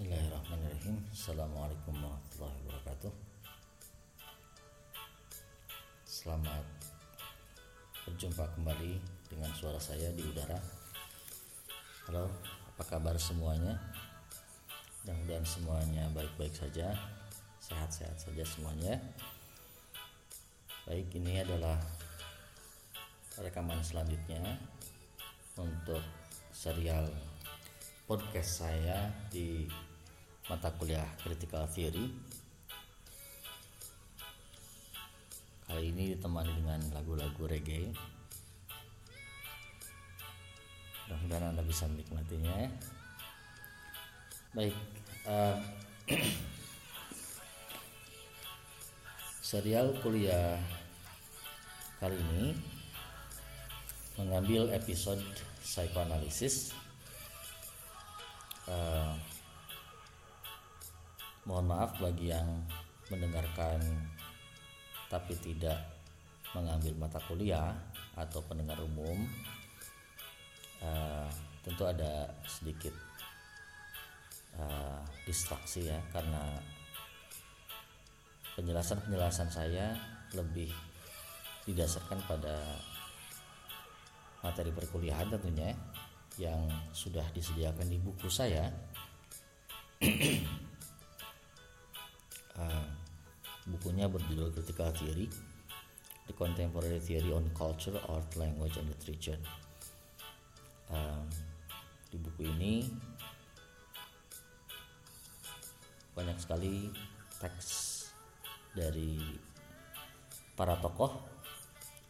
Bismillahirrahmanirrahim. Assalamualaikum warahmatullahi wabarakatuh. Selamat berjumpa kembali dengan suara saya di udara. Halo, apa kabar semuanya? Mudah-mudahan semuanya baik-baik saja Sehat-sehat saja semuanya. Baik, ini adalah rekaman selanjutnya Untuk serial podcast saya di mata kuliah Critical Theory. Kali ini ditemani dengan lagu-lagu reggae. Mudah-mudahan Anda bisa menikmatinya. Baik, uh, serial kuliah kali ini mengambil episode psikoanalisis uh, mohon maaf bagi yang mendengarkan tapi tidak mengambil mata kuliah atau pendengar umum. Uh, tentu ada sedikit uh, distraksi ya karena penjelasan-penjelasan saya lebih didasarkan pada materi perkuliahan tentunya yang sudah disediakan di buku saya uh, bukunya berjudul Critical Theory The Contemporary Theory on Culture, Art, Language, and Literature. Uh, di buku ini banyak sekali teks dari para tokoh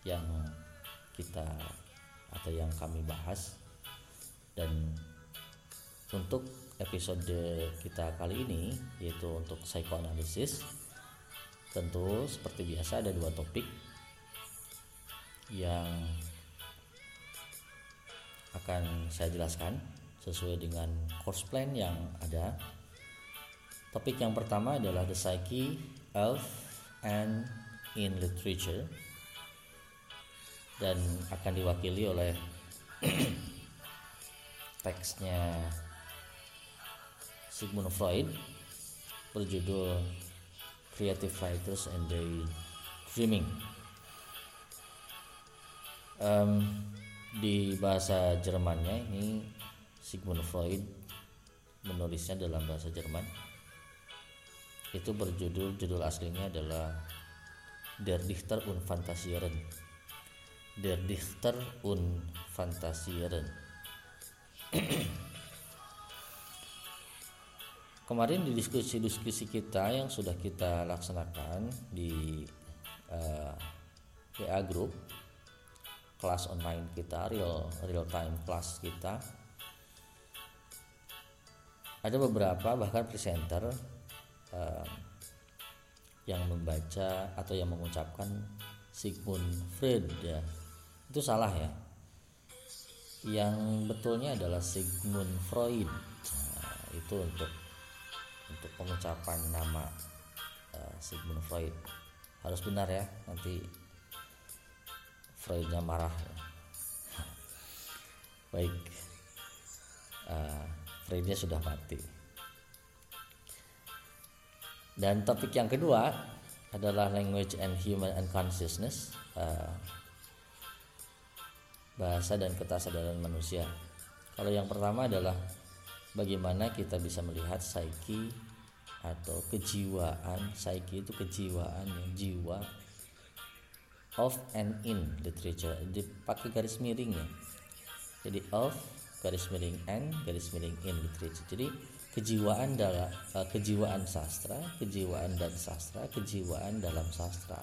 yang kita atau yang kami bahas. Dan untuk episode kita kali ini yaitu untuk psikoanalisis tentu seperti biasa ada dua topik yang akan saya jelaskan sesuai dengan course plan yang ada. Topik yang pertama adalah the psyche of and in literature. Dan akan diwakili oleh teksnya Sigmund Freud berjudul Creative Writers and Their Dreaming. Um, di bahasa Jermannya ini Sigmund Freud menulisnya dalam bahasa Jerman. Itu berjudul judul aslinya adalah Der Dichter und Fantasieren. Der Dichter und Fantasieren Kemarin di diskusi-diskusi kita yang sudah kita laksanakan di uh, eh, WA group kelas online kita real real time kelas kita ada beberapa bahkan presenter uh, yang membaca atau yang mengucapkan Sigmund Freud ya. Itu salah ya. Yang betulnya adalah Sigmund Freud. Nah, itu untuk pengucapan nama uh, Sigmund Freud. Harus benar ya nanti Freudnya marah. Baik. Uh, Freudnya sudah mati. Dan topik yang kedua adalah language and human unconsciousness uh, bahasa dan ketasadaran manusia. Kalau yang pertama adalah bagaimana kita bisa melihat psyche atau kejiwaan psyche itu kejiwaan yang jiwa of and in literature dipakai garis miring ya. Jadi of garis miring and garis miring in literature jadi kejiwaan dalam uh, kejiwaan sastra kejiwaan dan sastra kejiwaan dalam sastra.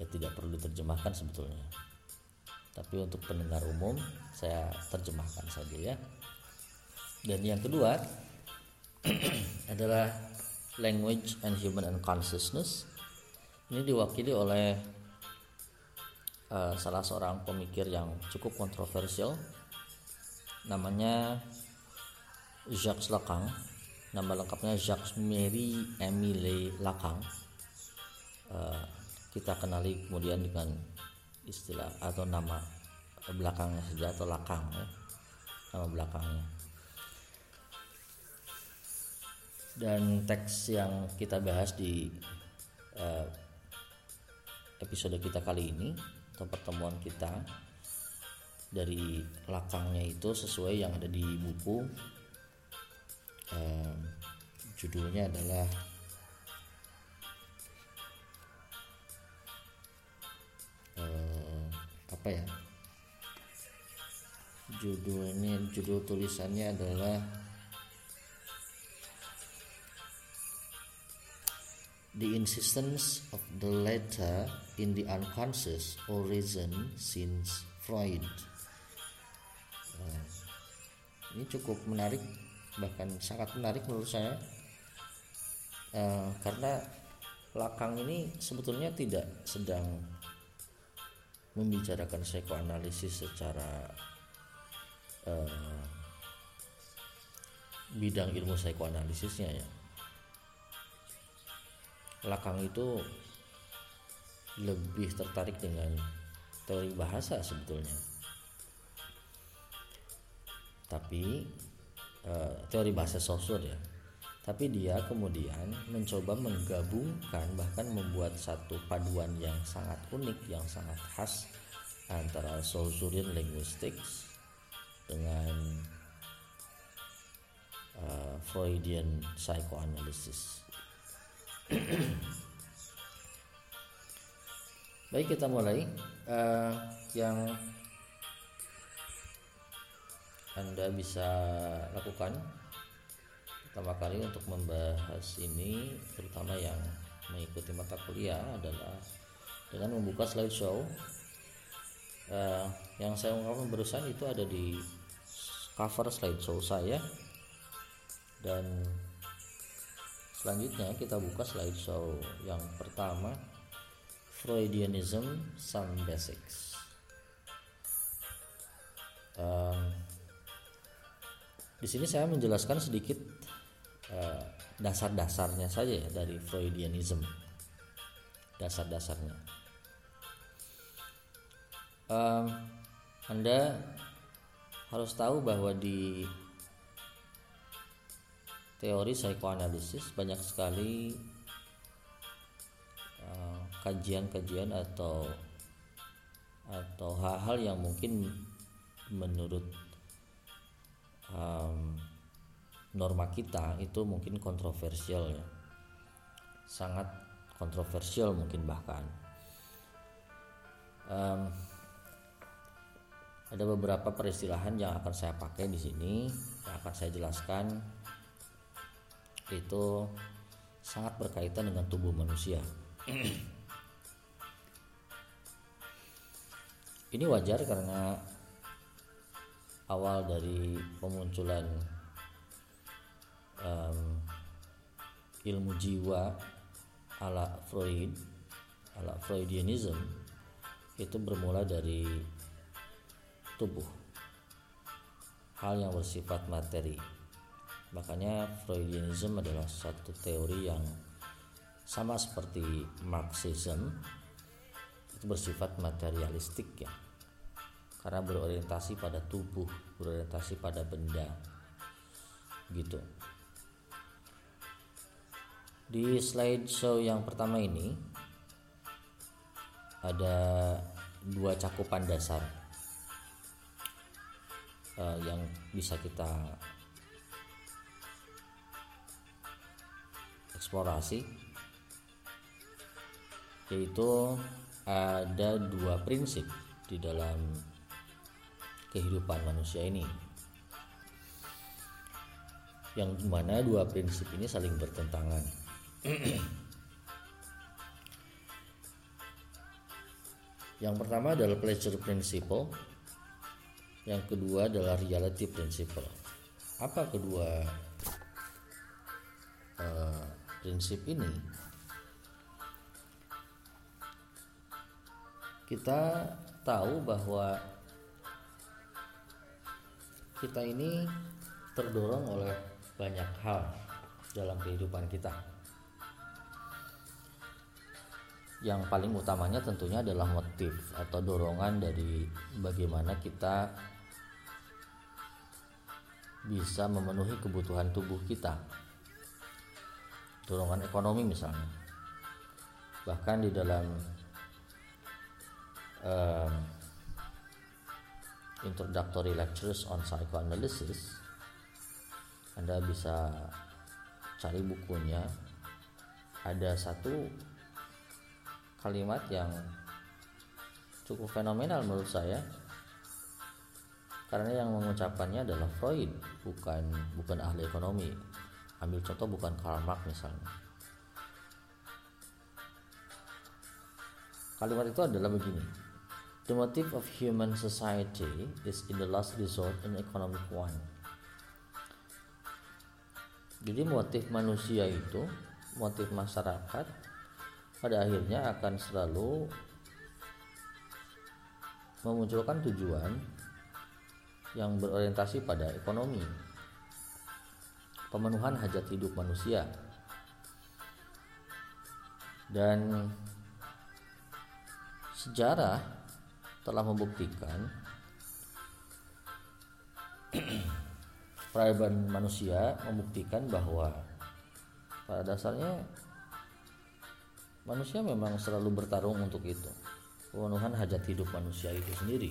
Ya tidak perlu diterjemahkan sebetulnya. Tapi untuk pendengar umum saya terjemahkan saja ya. Dan yang kedua adalah language and human unconsciousness ini diwakili oleh uh, salah seorang pemikir yang cukup kontroversial. Namanya Jacques Lacan. Nama lengkapnya Jacques Marie Emile Lacan. Uh, kita kenali kemudian dengan istilah atau nama belakangnya saja atau lakang ya. Nama belakangnya dan teks yang kita bahas di uh, episode kita kali ini atau pertemuan kita dari lakangnya itu sesuai yang ada di buku. Uh, judulnya adalah uh, apa ya? Judulnya judul tulisannya adalah the insistence of the latter in the unconscious origin since Freud. Nah, ini cukup menarik, bahkan sangat menarik menurut saya, uh, karena Lakang ini sebetulnya tidak sedang membicarakan psikoanalisis secara uh, bidang ilmu psikoanalisisnya ya Lakang itu lebih tertarik dengan teori bahasa sebetulnya. Tapi uh, teori bahasa sosur ya. Tapi dia kemudian mencoba menggabungkan bahkan membuat satu paduan yang sangat unik yang sangat khas antara Saussurean linguistics dengan uh, Freudian psychoanalysis Baik kita mulai. Uh, yang Anda bisa lakukan pertama kali untuk membahas ini terutama yang mengikuti mata kuliah adalah dengan membuka slideshow. Uh, yang saya ungkapkan barusan itu ada di cover slideshow saya. Dan Selanjutnya kita buka slideshow yang pertama Freudianism some basics. Um, di sini saya menjelaskan sedikit uh, dasar-dasarnya saja ya dari Freudianism. Dasar-dasarnya. Um, anda harus tahu bahwa di teori psikoanalisis banyak sekali uh, kajian-kajian uh, atau atau hal-hal yang mungkin menurut um, norma kita itu mungkin kontroversial ya. Sangat kontroversial mungkin bahkan. Um, ada beberapa peristilahan yang akan saya pakai di sini yang akan saya jelaskan itu sangat berkaitan dengan tubuh manusia. Ini wajar karena awal dari pemunculan um, ilmu jiwa ala Freud, ala Freudianism itu bermula dari tubuh, hal yang bersifat materi Makanya Freudianism adalah satu teori yang sama seperti Marxism itu bersifat materialistik ya. Karena berorientasi pada tubuh, berorientasi pada benda. Gitu. Di slide show yang pertama ini ada dua cakupan dasar uh, yang bisa kita eksplorasi yaitu ada dua prinsip di dalam kehidupan manusia ini. Yang mana dua prinsip ini saling bertentangan. Yang pertama adalah pleasure principle yang kedua adalah reality principle. Apa kedua? Uh, prinsip ini kita tahu bahwa kita ini terdorong oleh banyak hal dalam kehidupan kita. Yang paling utamanya tentunya adalah motif atau dorongan dari bagaimana kita bisa memenuhi kebutuhan tubuh kita dorongan ekonomi misalnya. Bahkan di dalam um, introductory lectures on psychoanalysis Anda bisa cari bukunya. Ada satu kalimat yang cukup fenomenal menurut saya karena yang mengucapkannya adalah Freud bukan bukan ahli ekonomi ambil contoh bukan Karl misalnya. Kalimat itu adalah begini. The motive of human society is in the last resort an economic one. Jadi motif manusia itu motif masyarakat pada akhirnya akan selalu memunculkan tujuan yang berorientasi pada ekonomi pemenuhan hajat hidup manusia. Dan sejarah telah membuktikan peradaban manusia membuktikan bahwa pada dasarnya manusia memang selalu bertarung untuk itu pemenuhan hajat hidup manusia itu sendiri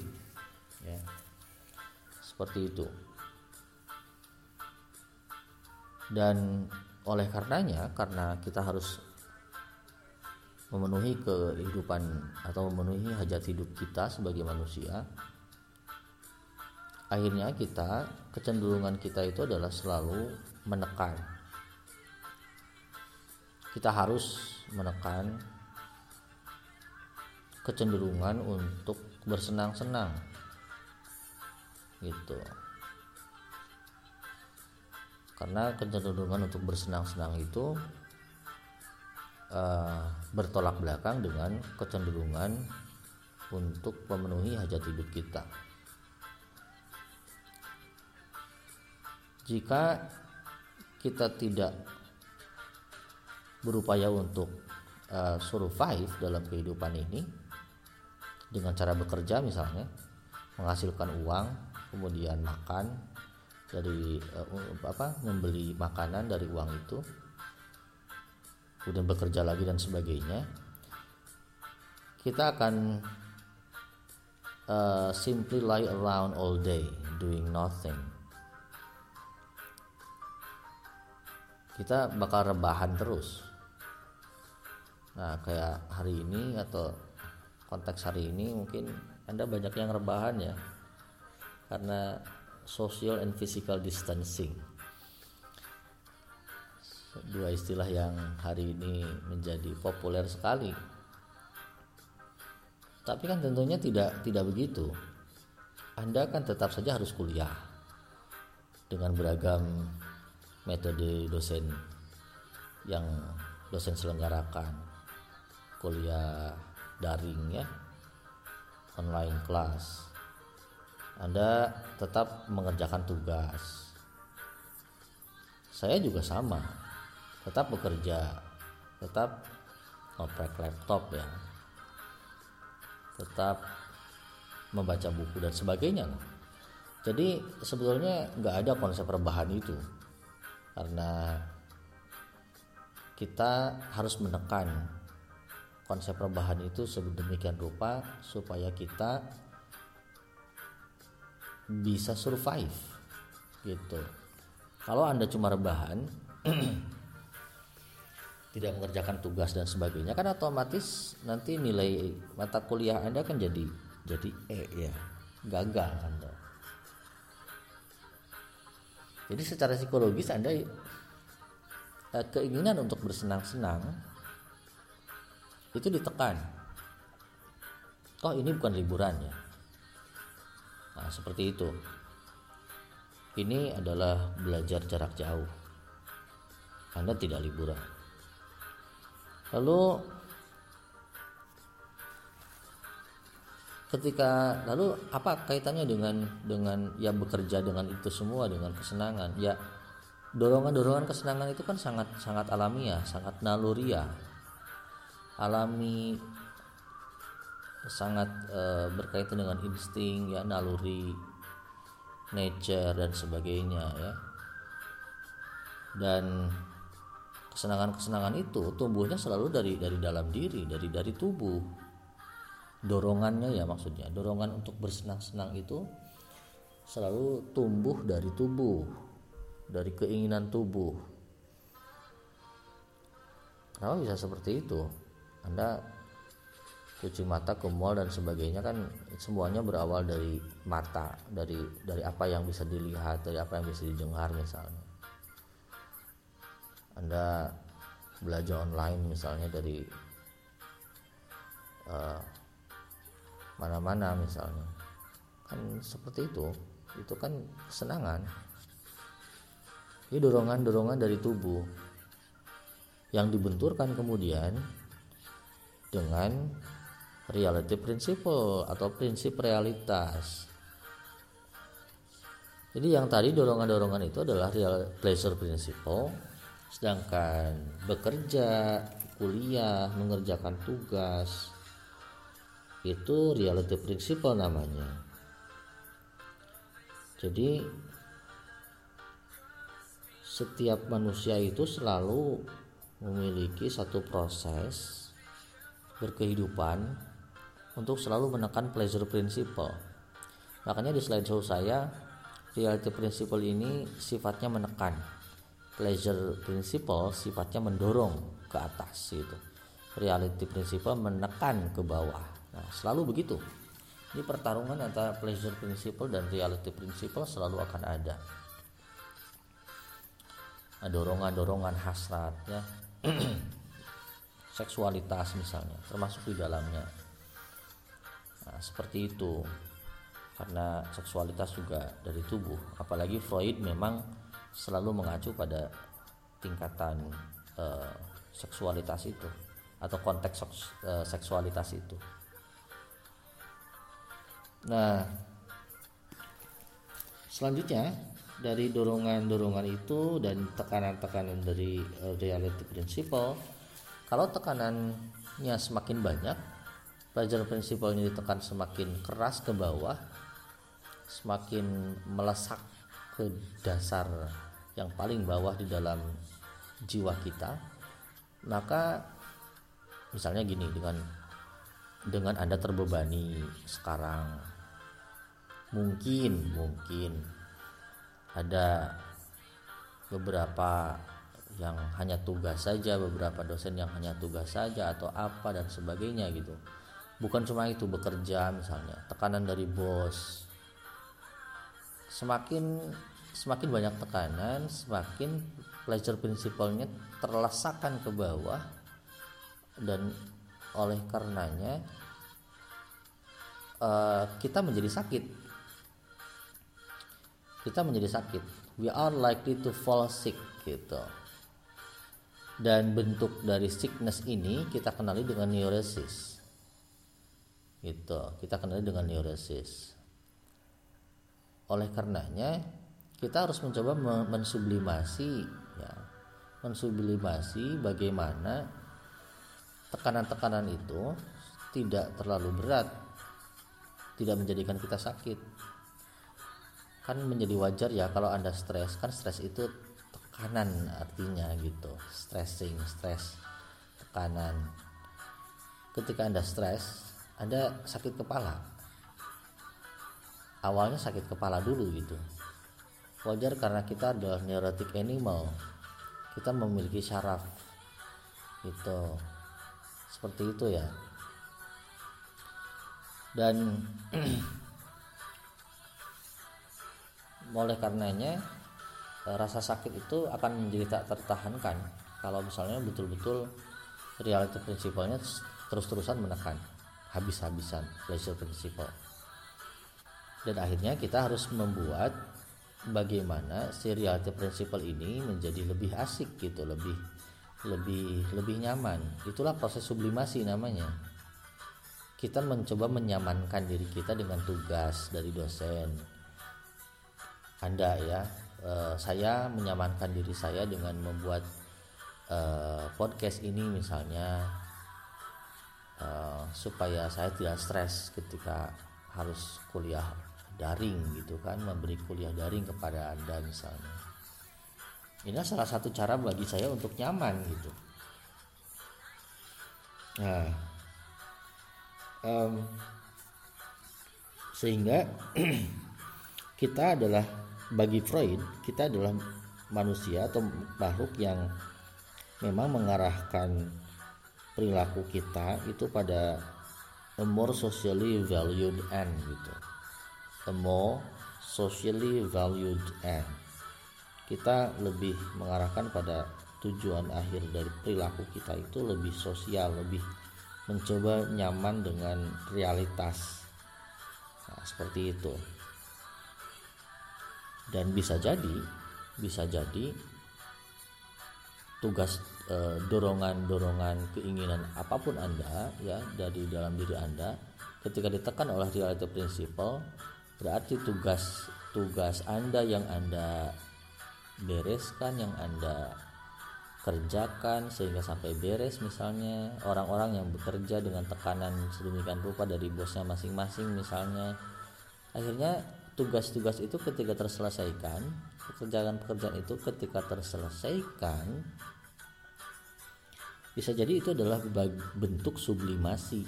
ya. Seperti itu dan oleh karenanya karena kita harus memenuhi kehidupan atau memenuhi hajat hidup kita sebagai manusia akhirnya kita kecenderungan kita itu adalah selalu menekan. Kita harus menekan kecenderungan untuk bersenang-senang gitu karena kecenderungan untuk bersenang-senang itu uh, bertolak belakang dengan kecenderungan untuk memenuhi hajat hidup kita. Jika kita tidak berupaya untuk uh, survive dalam kehidupan ini dengan cara bekerja misalnya menghasilkan uang kemudian makan dari uh, apa membeli makanan dari uang itu kemudian bekerja lagi dan sebagainya kita akan uh, simply lie around all day doing nothing kita bakal rebahan terus Nah, kayak hari ini atau konteks hari ini mungkin Anda banyak yang rebahan ya. Karena social and physical distancing. Dua istilah yang hari ini menjadi populer sekali. Tapi kan tentunya tidak tidak begitu. Anda kan tetap saja harus kuliah dengan beragam metode dosen yang dosen selenggarakan kuliah daring ya online kelas Anda tetap mengerjakan tugas. Saya juga sama. Tetap bekerja. Tetap ngoprek laptop ya. Tetap membaca buku dan sebagainya jadi sebetulnya nggak ada konsep rebahan itu. Karena kita harus menekan konsep rebahan itu sedemikian rupa supaya kita bisa survive gitu. Kalau anda cuma rebahan tidak mengerjakan tugas dan sebagainya kan otomatis nanti nilai mata kuliah anda kan jadi jadi E ya gagal anda jadi secara psikologis anda eh, keinginan untuk bersenang-senang itu ditekan. Oh ini bukan liburan ya nah seperti itu. Ini adalah belajar jarak jauh. Anda tidak liburan. Lalu ketika lalu apa kaitannya dengan dengan yang bekerja dengan itu semua dengan kesenangan? Ya dorongan-dorongan kesenangan itu kan sangat sangat alamiah sangat naluriah. Alami sangat e, berkaitan dengan insting ya naluri nature dan sebagainya ya. Dan kesenangan-kesenangan itu tumbuhnya selalu dari dari dalam diri dari dari tubuh. Dorongannya ya maksudnya dorongan untuk bersenang-senang itu selalu tumbuh dari tubuh dari keinginan tubuh. Kenapa bisa seperti itu? Anda cuci mata ke mall dan sebagainya kan semuanya berawal dari mata dari dari apa yang bisa dilihat dari apa yang bisa didengar misalnya. Anda belajar online misalnya dari uh, mana-mana misalnya. Kan seperti itu itu kan kesenangan. Ini dorongan-dorongan dari tubuh yang dibenturkan kemudian dengan reality principle atau prinsip realitas. Jadi yang tadi dorongan-dorongan itu adalah real pleasure principle, sedangkan bekerja, kuliah, mengerjakan tugas itu reality principle namanya. Jadi setiap manusia itu selalu memiliki satu proses berkehidupan untuk selalu menekan pleasure principle. Makanya di slide show saya reality principle ini sifatnya menekan. Pleasure principle sifatnya mendorong ke atas gitu. Reality principle menekan ke bawah. Nah, selalu begitu. Ini pertarungan antara pleasure principle dan reality principle selalu akan ada. Nah, dorongan-dorongan hasrat ya. seksualitas misalnya termasuk di dalamnya seperti itu. Karena seksualitas juga dari tubuh, apalagi Freud memang selalu mengacu pada tingkatan uh, seksualitas itu atau konteks uh, seksualitas itu. Nah, selanjutnya dari dorongan-dorongan itu dan tekanan-tekanan dari uh, reality principle, kalau tekanannya semakin banyak, pelajaran prinsipalnya ditekan semakin keras ke bawah semakin melesak ke dasar yang paling bawah di dalam jiwa kita. Maka misalnya gini dengan dengan anda terbebani sekarang mungkin mungkin ada beberapa yang hanya tugas saja beberapa dosen yang hanya tugas saja atau apa dan sebagainya gitu bukan cuma itu bekerja misalnya tekanan dari bos. Semakin semakin banyak tekanan semakin pleasure principle-nya terlesakan ke bawah. Dan oleh karenanya uh, kita menjadi sakit. Kita menjadi sakit. We are likely to fall sick gitu. Dan bentuk dari sickness ini kita kenali dengan neurosis itu kita kenali dengan neurosis. Oleh karenanya kita harus mencoba mensublimasi ya. Mensublimasi bagaimana tekanan-tekanan itu tidak terlalu berat tidak menjadikan kita sakit. Kan menjadi wajar ya kalau anda stres kan stres itu tekanan artinya gitu. Stressing stress tekanan. Ketika anda stres anda sakit kepala. Awalnya sakit kepala dulu gitu. Wajar karena kita adalah neurotic animal. Kita memiliki syaraf gitu. Seperti itu ya. Dan oleh karenanya eh, rasa sakit itu akan menjadi tak tertahankan kalau misalnya betul-betul reality prinsipalnya terus-terusan menekan habis-habisan pleasure principle. Dan akhirnya kita harus membuat bagaimana si principle ini menjadi lebih asik gitu lebih lebih lebih nyaman. Itulah proses sublimasi namanya. Kita mencoba menyamankan diri kita dengan tugas dari dosen. Anda ya eh, saya menyamankan diri saya dengan membuat eh, podcast ini misalnya uh, supaya saya tidak stres ketika harus kuliah daring gitu kan memberi kuliah daring kepada anda misalnya. Ini salah satu cara bagi saya untuk nyaman gitu. Nah um, sehingga kita adalah bagi Freud kita adalah manusia atau makhluk yang memang mengarahkan perilaku kita itu pada a more socially valued end gitu. A more socially valued end. Kita lebih mengarahkan pada tujuan akhir dari perilaku kita itu lebih sosial lebih mencoba nyaman dengan realitas. Nah, seperti itu. Dan bisa jadi bisa jadi tugas dorongan-dorongan keinginan apa pun anda ya dari dalam diri anda ketika ditekan oleh reality principle berarti tugas tugas anda yang anda bereskan yang anda kerjakan sehingga sampai beres misalnya orang-orang yang bekerja dengan tekanan sedemikian rupa dari bosnya masing-masing misalnya. Akhirnya tugas-tugas itu ketika terselesaikan pekerjaan-pekerjaan itu ketika terselesaikan bisa jadi itu adalah bentuk sublimasi.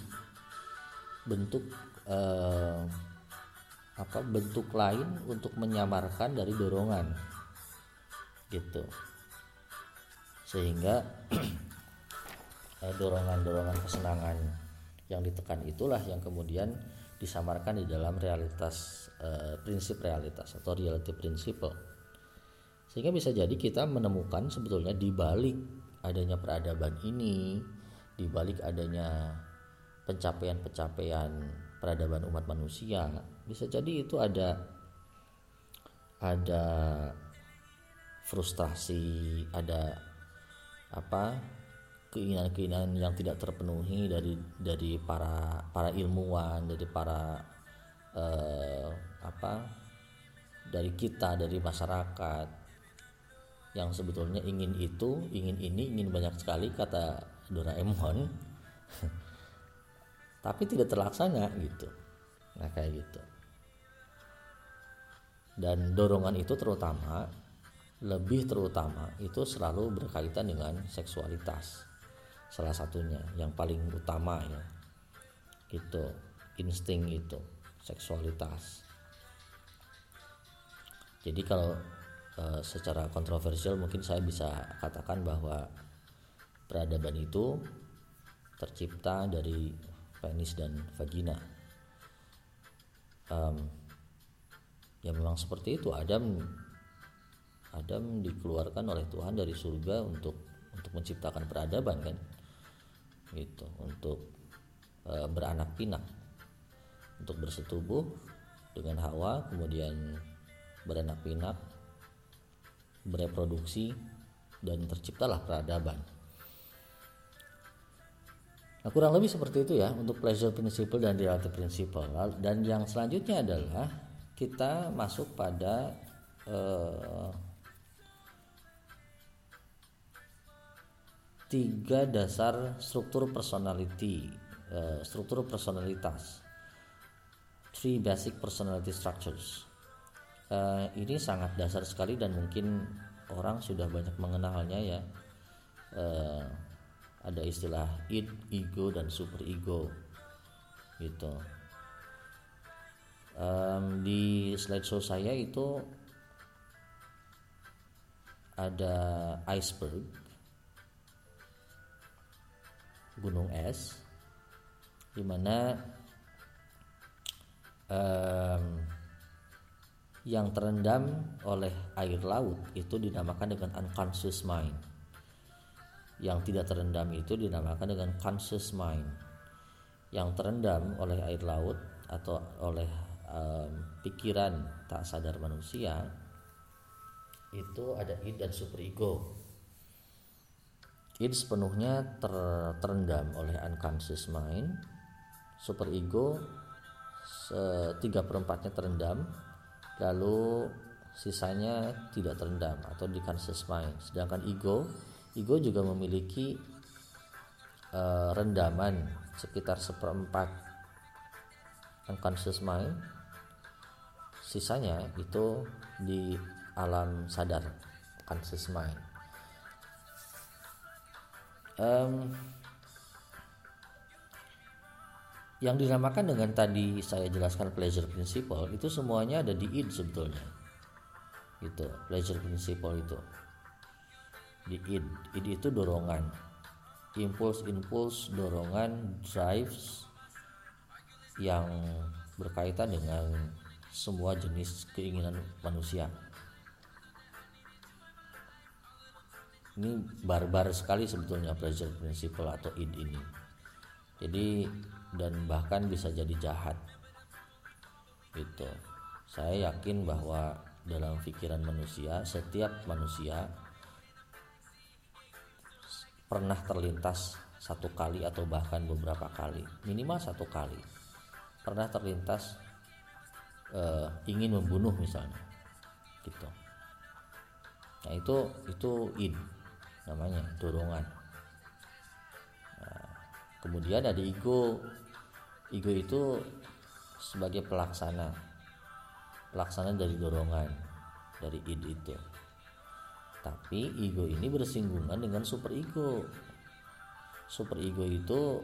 Bentuk eh, apa bentuk lain untuk menyamarkan dari dorongan. Gitu. Sehingga eh, dorongan-dorongan kesenangan yang ditekan itulah yang kemudian disamarkan di dalam realitas eh, prinsip realitas atau reality principle. Sehingga bisa jadi kita menemukan sebetulnya di balik adanya peradaban ini di balik adanya pencapaian-pencapaian peradaban umat manusia bisa jadi itu ada ada frustrasi ada apa keinginan-keinginan yang tidak terpenuhi dari dari para para ilmuwan dari para eh, apa dari kita dari masyarakat yang sebetulnya ingin itu ingin ini ingin banyak sekali kata Doraemon. Tapi tidak terlaksana gitu. Nah kayak gitu. Dan dorongan itu terutama lebih terutama itu selalu berkaitan dengan seksualitas. Salah satunya yang paling utama ya. Gitu insting itu seksualitas. Jadi kalau e, secara kontroversial mungkin saya bisa katakan bahwa peradaban itu tercipta dari penis dan vagina. Um, ya memang seperti itu. Adam Adam dikeluarkan oleh Tuhan dari surga untuk untuk menciptakan peradaban kan? Gitu untuk e, beranak pinak. Untuk bersetubuh dengan Hawa kemudian beranak pinak bereproduksi dan terciptalah peradaban. Nah, kurang lebih seperti itu ya untuk pleasure principle dan reality principle. Dan yang selanjutnya adalah kita masuk pada uh, tiga dasar struktur personality uh, struktur personalitas. Three basic personality structures uh, ini sangat dasar sekali dan mungkin orang sudah banyak mengenalnya ya. Uh, ada istilah id ego dan super ego gitu. Um, di slideshow saya itu ada iceberg gunung es di mana um, yang terendam oleh air laut itu dinamakan dengan unconscious mind. Yang tidak terendam itu dinamakan dengan conscious mind. Yang terendam oleh air laut atau oleh um, pikiran tak sadar manusia itu ada id dan superego id sepenuhnya ter, terendam oleh unconscious mind. Super ego tiga perempatnya terendam lalu sisanya tidak terendam atau di conscious mind sedangkan ego ego juga memiliki uh, rendaman sekitar seperempat unconscious mind sisanya itu di alam sadar unconscious mind um, yang dinamakan dengan tadi saya jelaskan pleasure principle itu semuanya ada di id sebetulnya. Itu pleasure principle itu. Di id id itu dorongan. Impuls impuls dorongan drives yang berkaitan dengan semua jenis keinginan manusia. Ini barbar sekali sebetulnya pleasure principle atau id ini. Jadi dan bahkan bisa jadi jahat. Gitu saya yakin bahwa dalam pikiran manusia setiap manusia pernah terlintas satu kali atau bahkan beberapa kali minimal satu kali pernah terlintas uh, ingin membunuh misalnya gitu. Nah itu itu id namanya dorongan. Nah, kemudian ada ego ego itu sebagai pelaksana. Pelaksana dari dorongan dari id itu. Tapi ego ini bersinggungan dengan super ego. Super ego itu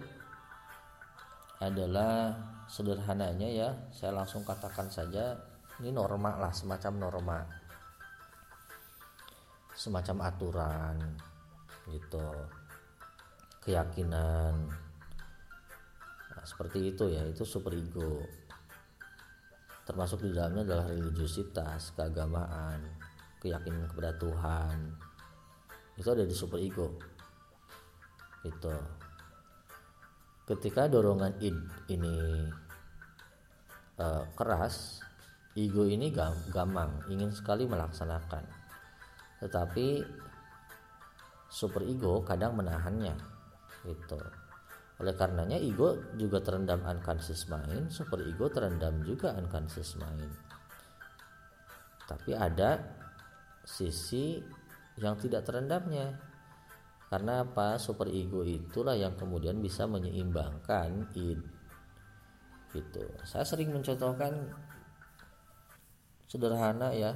adalah sederhananya ya saya langsung katakan saja ini norma lah semacam norma. Semacam aturan gitu. Keyakinan seperti itu ya itu super ego. Termasuk di dalamnya adalah religiusitas keagamaan keyakinan kepada Tuhan. Itu ada di super ego. Itu ketika dorongan id ini uh, keras ego ini gampang ingin sekali melaksanakan. Tetapi super ego kadang menahannya. Itu oleh karenanya ego juga terendam unconscious mind, super ego terendam juga unconscious mind. Tapi ada sisi yang tidak terendamnya. Karena apa? Super ego itulah yang kemudian bisa menyeimbangkan id. Gitu. Saya sering mencontohkan sederhana ya.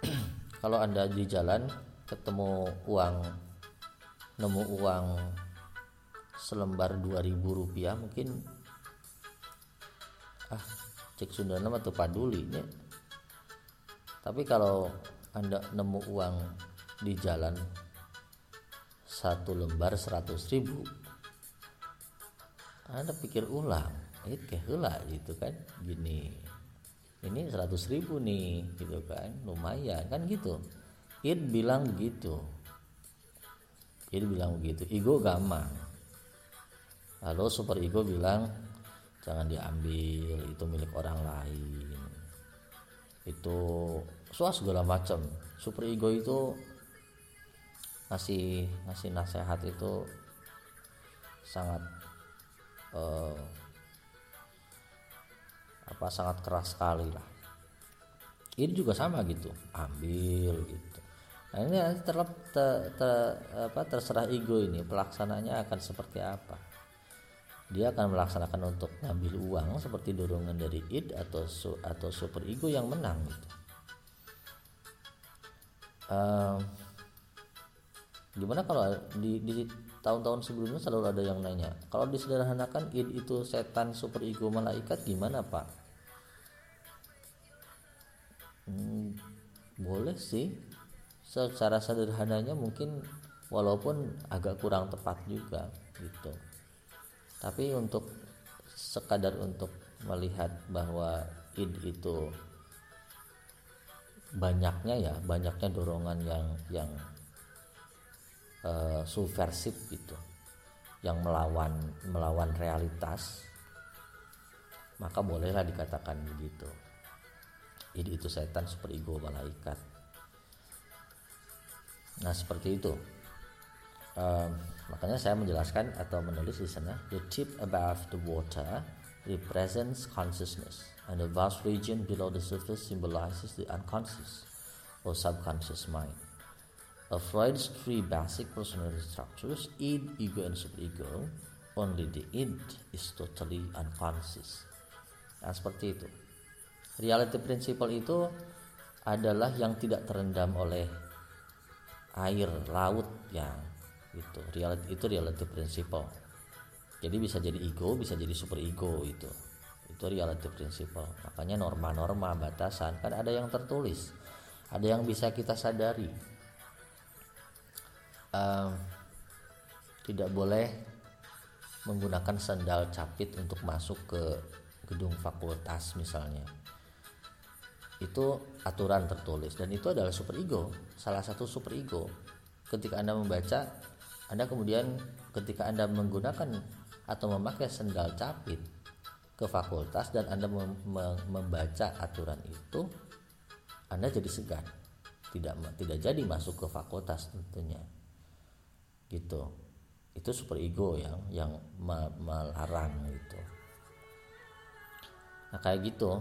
Kalau Anda di jalan ketemu uang nemu uang selembar 2000 rupiah mungkin. Ah cek Sunda nama tuh paduli ya. tapi kalau anda nemu uang di jalan satu lembar 100 ribu anda pikir ulang itu kayak gitu kan gini. Ini 100 ribu nih gitu kan. Lumayan kan gitu. It bilang begitu it bilang begitu. Ego gampang lalu super ego bilang jangan diambil itu milik orang lain. Itu suas segala macam. Super ego itu ngasih ngasih nasihat itu sangat uh, apa sangat keras sekali lah. Ini juga sama gitu ambil gitu. Nah ini terlep ter, ter, apa, terserah ego ini pelaksananya akan seperti apa dia akan melaksanakan untuk ngambil uang seperti dorongan dari id atau su, atau super ego yang menang gitu. Uh, gimana kalau di, tahun-tahun sebelumnya selalu ada yang nanya kalau disederhanakan id itu setan super ego malaikat gimana pak? Hmm, boleh sih. Secara sederhananya mungkin walaupun agak kurang tepat juga gitu tapi untuk sekadar untuk melihat bahwa id itu banyaknya ya banyaknya dorongan yang yang uh, subversif gitu yang melawan melawan realitas maka bolehlah dikatakan begitu. Id itu setan super ego malaikat. Nah seperti itu um, makanya saya menjelaskan atau menulis di sana the tip above the water represents consciousness and the vast region below the surface symbolizes the unconscious or subconscious mind. Of Freud's three basic personality structures id ego and superego only the id is totally unconscious. Nah seperti itu. Reality principle itu adalah yang tidak terendam oleh air laut yang itu reality itu reality principle. Jadi bisa jadi ego bisa jadi super ego itu itu reality principle. Makanya norma-norma batasan. Kan ada yang tertulis. Ada yang bisa kita sadari. Um, tidak boleh menggunakan sandal capit untuk masuk ke gedung fakultas misalnya. Itu aturan tertulis. Dan itu adalah super ego. Salah satu super ego. Ketika anda membaca anda kemudian ketika anda menggunakan atau memakai sendal capit ke fakultas dan anda mem membaca aturan itu anda jadi segan. Tidak tidak jadi masuk ke fakultas tentunya. Gitu. Itu super ego yang yang melarang gitu. Nah kayak gitu.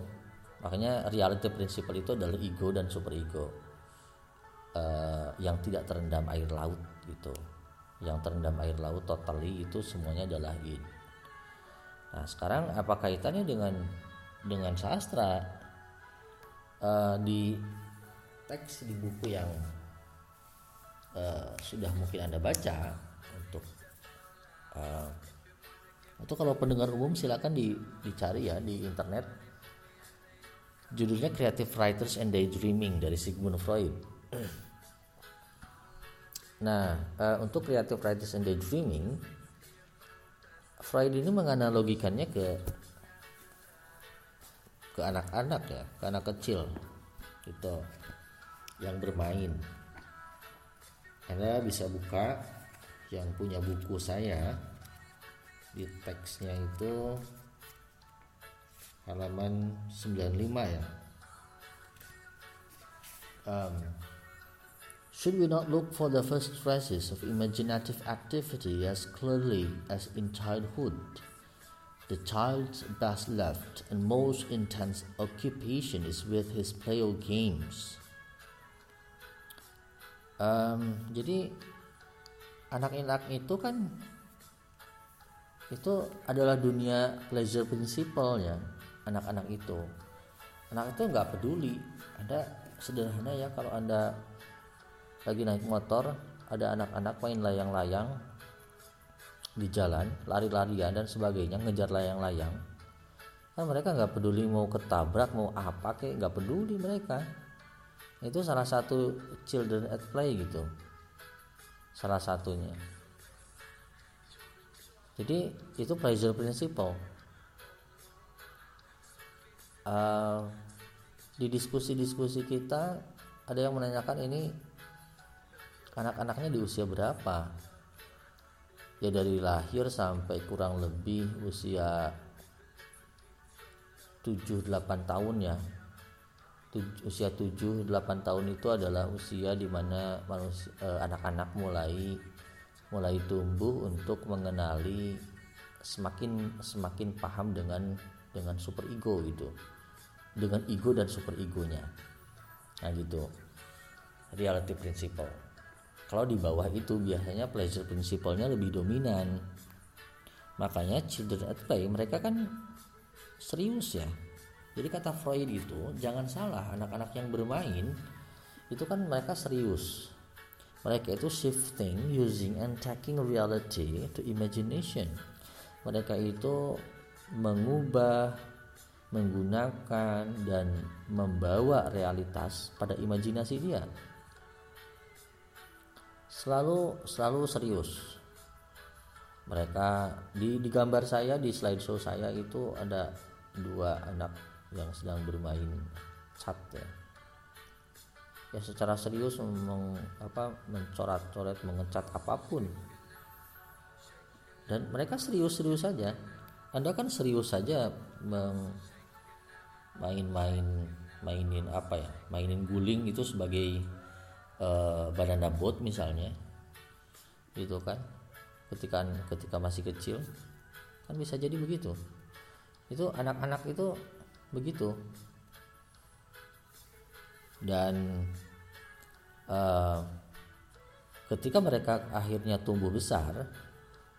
Makanya reality principle itu adalah ego dan super ego. Uh, yang tidak terendam air laut gitu yang terendam air laut totally itu semuanya adalah id nah sekarang apa kaitannya dengan dengan sastra? Uh, di teks di buku yang uh, sudah mungkin anda baca untuk uh, itu kalau pendengar umum silakan di, dicari ya di internet. Judulnya Creative Writers and Daydreaming dari Sigmund Freud. Nah, uh, untuk Creative Writers and Daydreaming, Freud ini menganalogikannya ke ke anak-anak ya, ke anak kecil gitu yang bermain. Anda bisa buka yang punya buku saya di teksnya itu halaman 95 ya. Um, should we not look for the first traces of imaginative activity as clearly as in childhood? The child's best left and most intense occupation is with his play or games. Um, jadi anak-anak itu kan itu adalah dunia pleasure principle ya anak-anak itu anak itu nggak peduli anda sederhana ya kalau anda lagi naik motor ada anak-anak main layang-layang di jalan lari-larian dan sebagainya ngejar layang-layang. Kan mereka nggak peduli mau ketabrak mau apa kayak nggak peduli mereka. Itu salah satu children at play gitu. Salah satunya. Jadi itu pleasure principle. Uh, di diskusi-diskusi kita ada yang menanyakan ini anak-anaknya di usia berapa? Ya dari lahir sampai kurang lebih usia 7-8 tahun ya. Usia 7-8 tahun itu adalah usia di mana eh, anak-anak mulai mulai tumbuh untuk mengenali semakin semakin paham dengan dengan super ego gitu. Dengan ego dan super egonya. Nah gitu. Reality principle kalau di bawah itu biasanya pleasure principle-nya lebih dominan. Makanya children at play mereka kan serius ya. Jadi kata Freud itu jangan salah anak-anak yang bermain itu kan mereka serius. Mereka itu shifting using and taking reality to imagination. Mereka itu mengubah menggunakan dan membawa realitas pada imajinasi dia selalu selalu serius. Mereka di di gambar saya di slideshow saya itu ada dua anak yang sedang bermain cat ya. Ya secara serius meng, apa mencoret-coret mengecat apa pun. Dan mereka serius-serius saja. Anda kan serius saja main-main mainin apa ya mainin guling itu sebagai uh, banana boat misalnya itu kan. Ketika ketika masih kecil kan bisa jadi begitu. Itu anak-anak itu begitu. Dan uh, ketika mereka akhirnya tumbuh besar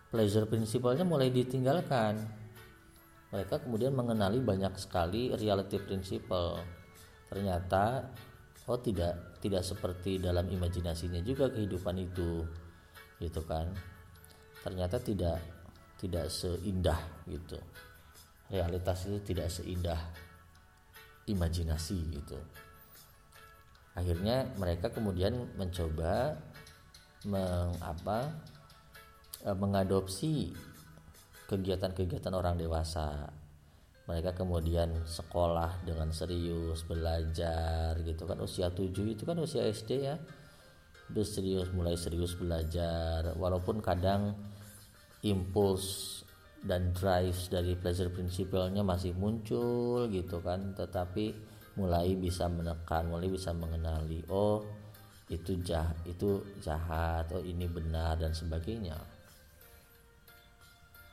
pleasure prinsipalnya mulai ditinggalkan. Mereka kemudian mengenali banyak sekali reality principle. Ternyata oh tidak tidak seperti dalam imajinasinya juga kehidupan itu gitu kan? Ternyata tidak tidak seindah gitu. Realitas itu tidak seindah imajinasi gitu. Akhirnya mereka kemudian mencoba mengapa e, mengadopsi kegiatan-kegiatan orang dewasa mereka kemudian sekolah dengan serius belajar gitu kan. Usia 7 itu kan usia SD ya. Udah serius mulai serius belajar. Walaupun kadang impuls dan drive dari pleasure principle-nya masih muncul gitu kan. Tetapi mulai bisa menekan mulai bisa mengenali oh itu jahat itu jahat oh ini benar dan sebagainya.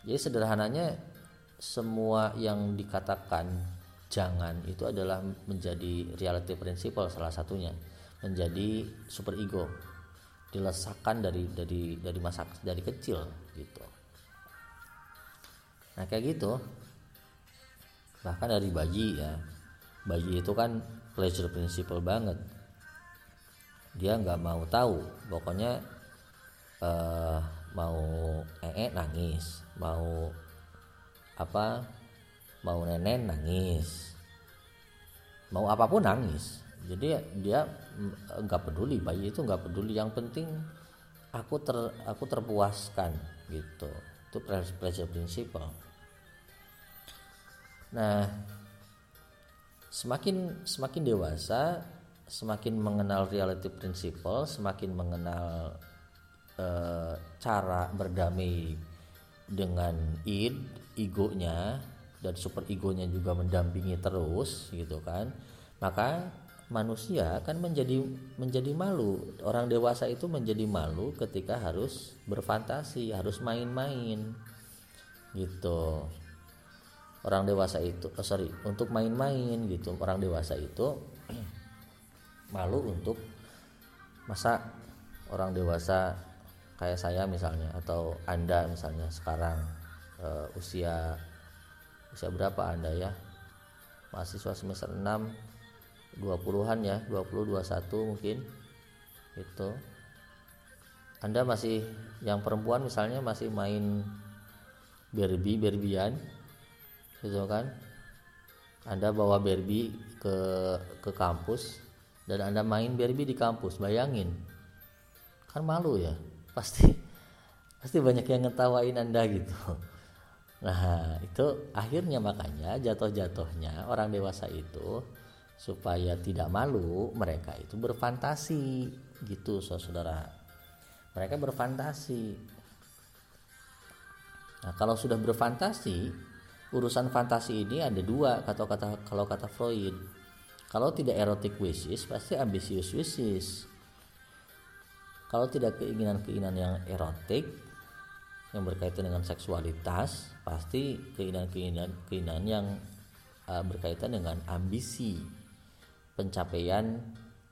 Jadi sederhananya semua yang dikatakan jangan itu adalah menjadi reality principle salah satunya menjadi super ego dilesakan dari dari dari masa dari kecil gitu. Nah kayak gitu. Bahkan dari bayi ya. Bayi itu kan pleasure principle banget. Dia nggak mau tahu. Pokoknya uh, mau ee nangis mau apa? Mau nenek nangis. Mau apa pun nangis. Jadi dia nggak peduli bayi itu nggak peduli. Yang penting aku ter aku terpuaskan gitu. Itu pleasure principle nah semakin semakin dewasa semakin mengenal reality principle semakin mengenal e, cara berdamai dengan id egonya dan super egonya juga mendampingi terus gitu kan maka manusia kan menjadi menjadi malu. Orang dewasa itu menjadi malu ketika harus berfantasi harus main-main gitu. Orang dewasa itu oh sorry untuk main-main gitu. Orang dewasa itu malu untuk masa orang dewasa kayak saya misalnya atau anda misalnya sekarang uh, usia usia berapa Anda ya? Mahasiswa semester 6 20-an ya 20 21 mungkin itu Anda masih yang perempuan misalnya masih main Barbie Barbian gitu kan? Anda bawa Barbie ke ke kampus dan Anda main Barbie di kampus bayangin. Kan malu ya pasti pasti banyak yang ngetawain Anda gitu Nah, itu akhirnya makanya jatuh-jatuhnya orang dewasa itu supaya tidak malu, mereka itu berfantasi gitu, saudara. Mereka berfantasi. Nah, kalau sudah berfantasi, urusan fantasi ini ada dua kata kata kalau kata Freud. Kalau tidak erotic wishes, pasti ambisius wishes. Kalau tidak keinginan-keinginan yang erotik, yang berkaitan dengan seksualitas pasti keinginan-keinginan keinginan yang uh, berkaitan dengan ambisi. Pencapaian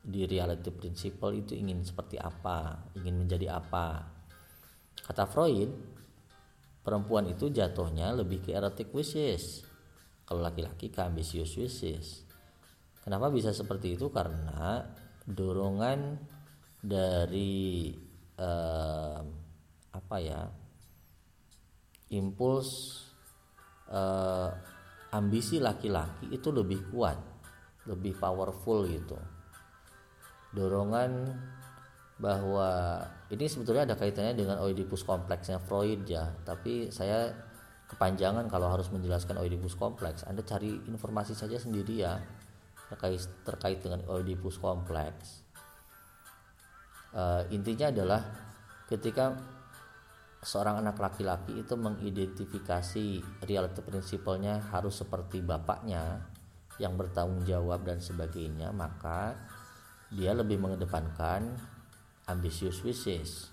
di reality principle itu ingin seperti apa ingin menjadi apa. Kata Freud perempuan itu jatuhnya lebih ke erotic wishes kalau laki-laki ke ambisius wishes. Kenapa bisa seperti itu? Karena dorongan dari uh, apa ya impuls uh, ambisi laki-laki itu lebih kuat, lebih powerful gitu. Dorongan bahwa ini sebetulnya ada kaitannya dengan Oedipus kompleksnya Freud ya, tapi saya kepanjangan kalau harus menjelaskan Oedipus kompleks. Anda cari informasi saja sendiri ya terkait terkait dengan Oedipus kompleks. Uh, intinya adalah ketika seorang anak laki-laki itu mengidentifikasi reality prinsipalnya harus seperti bapaknya yang bertanggung jawab dan sebagainya maka dia lebih mengedepankan ambisius wishes.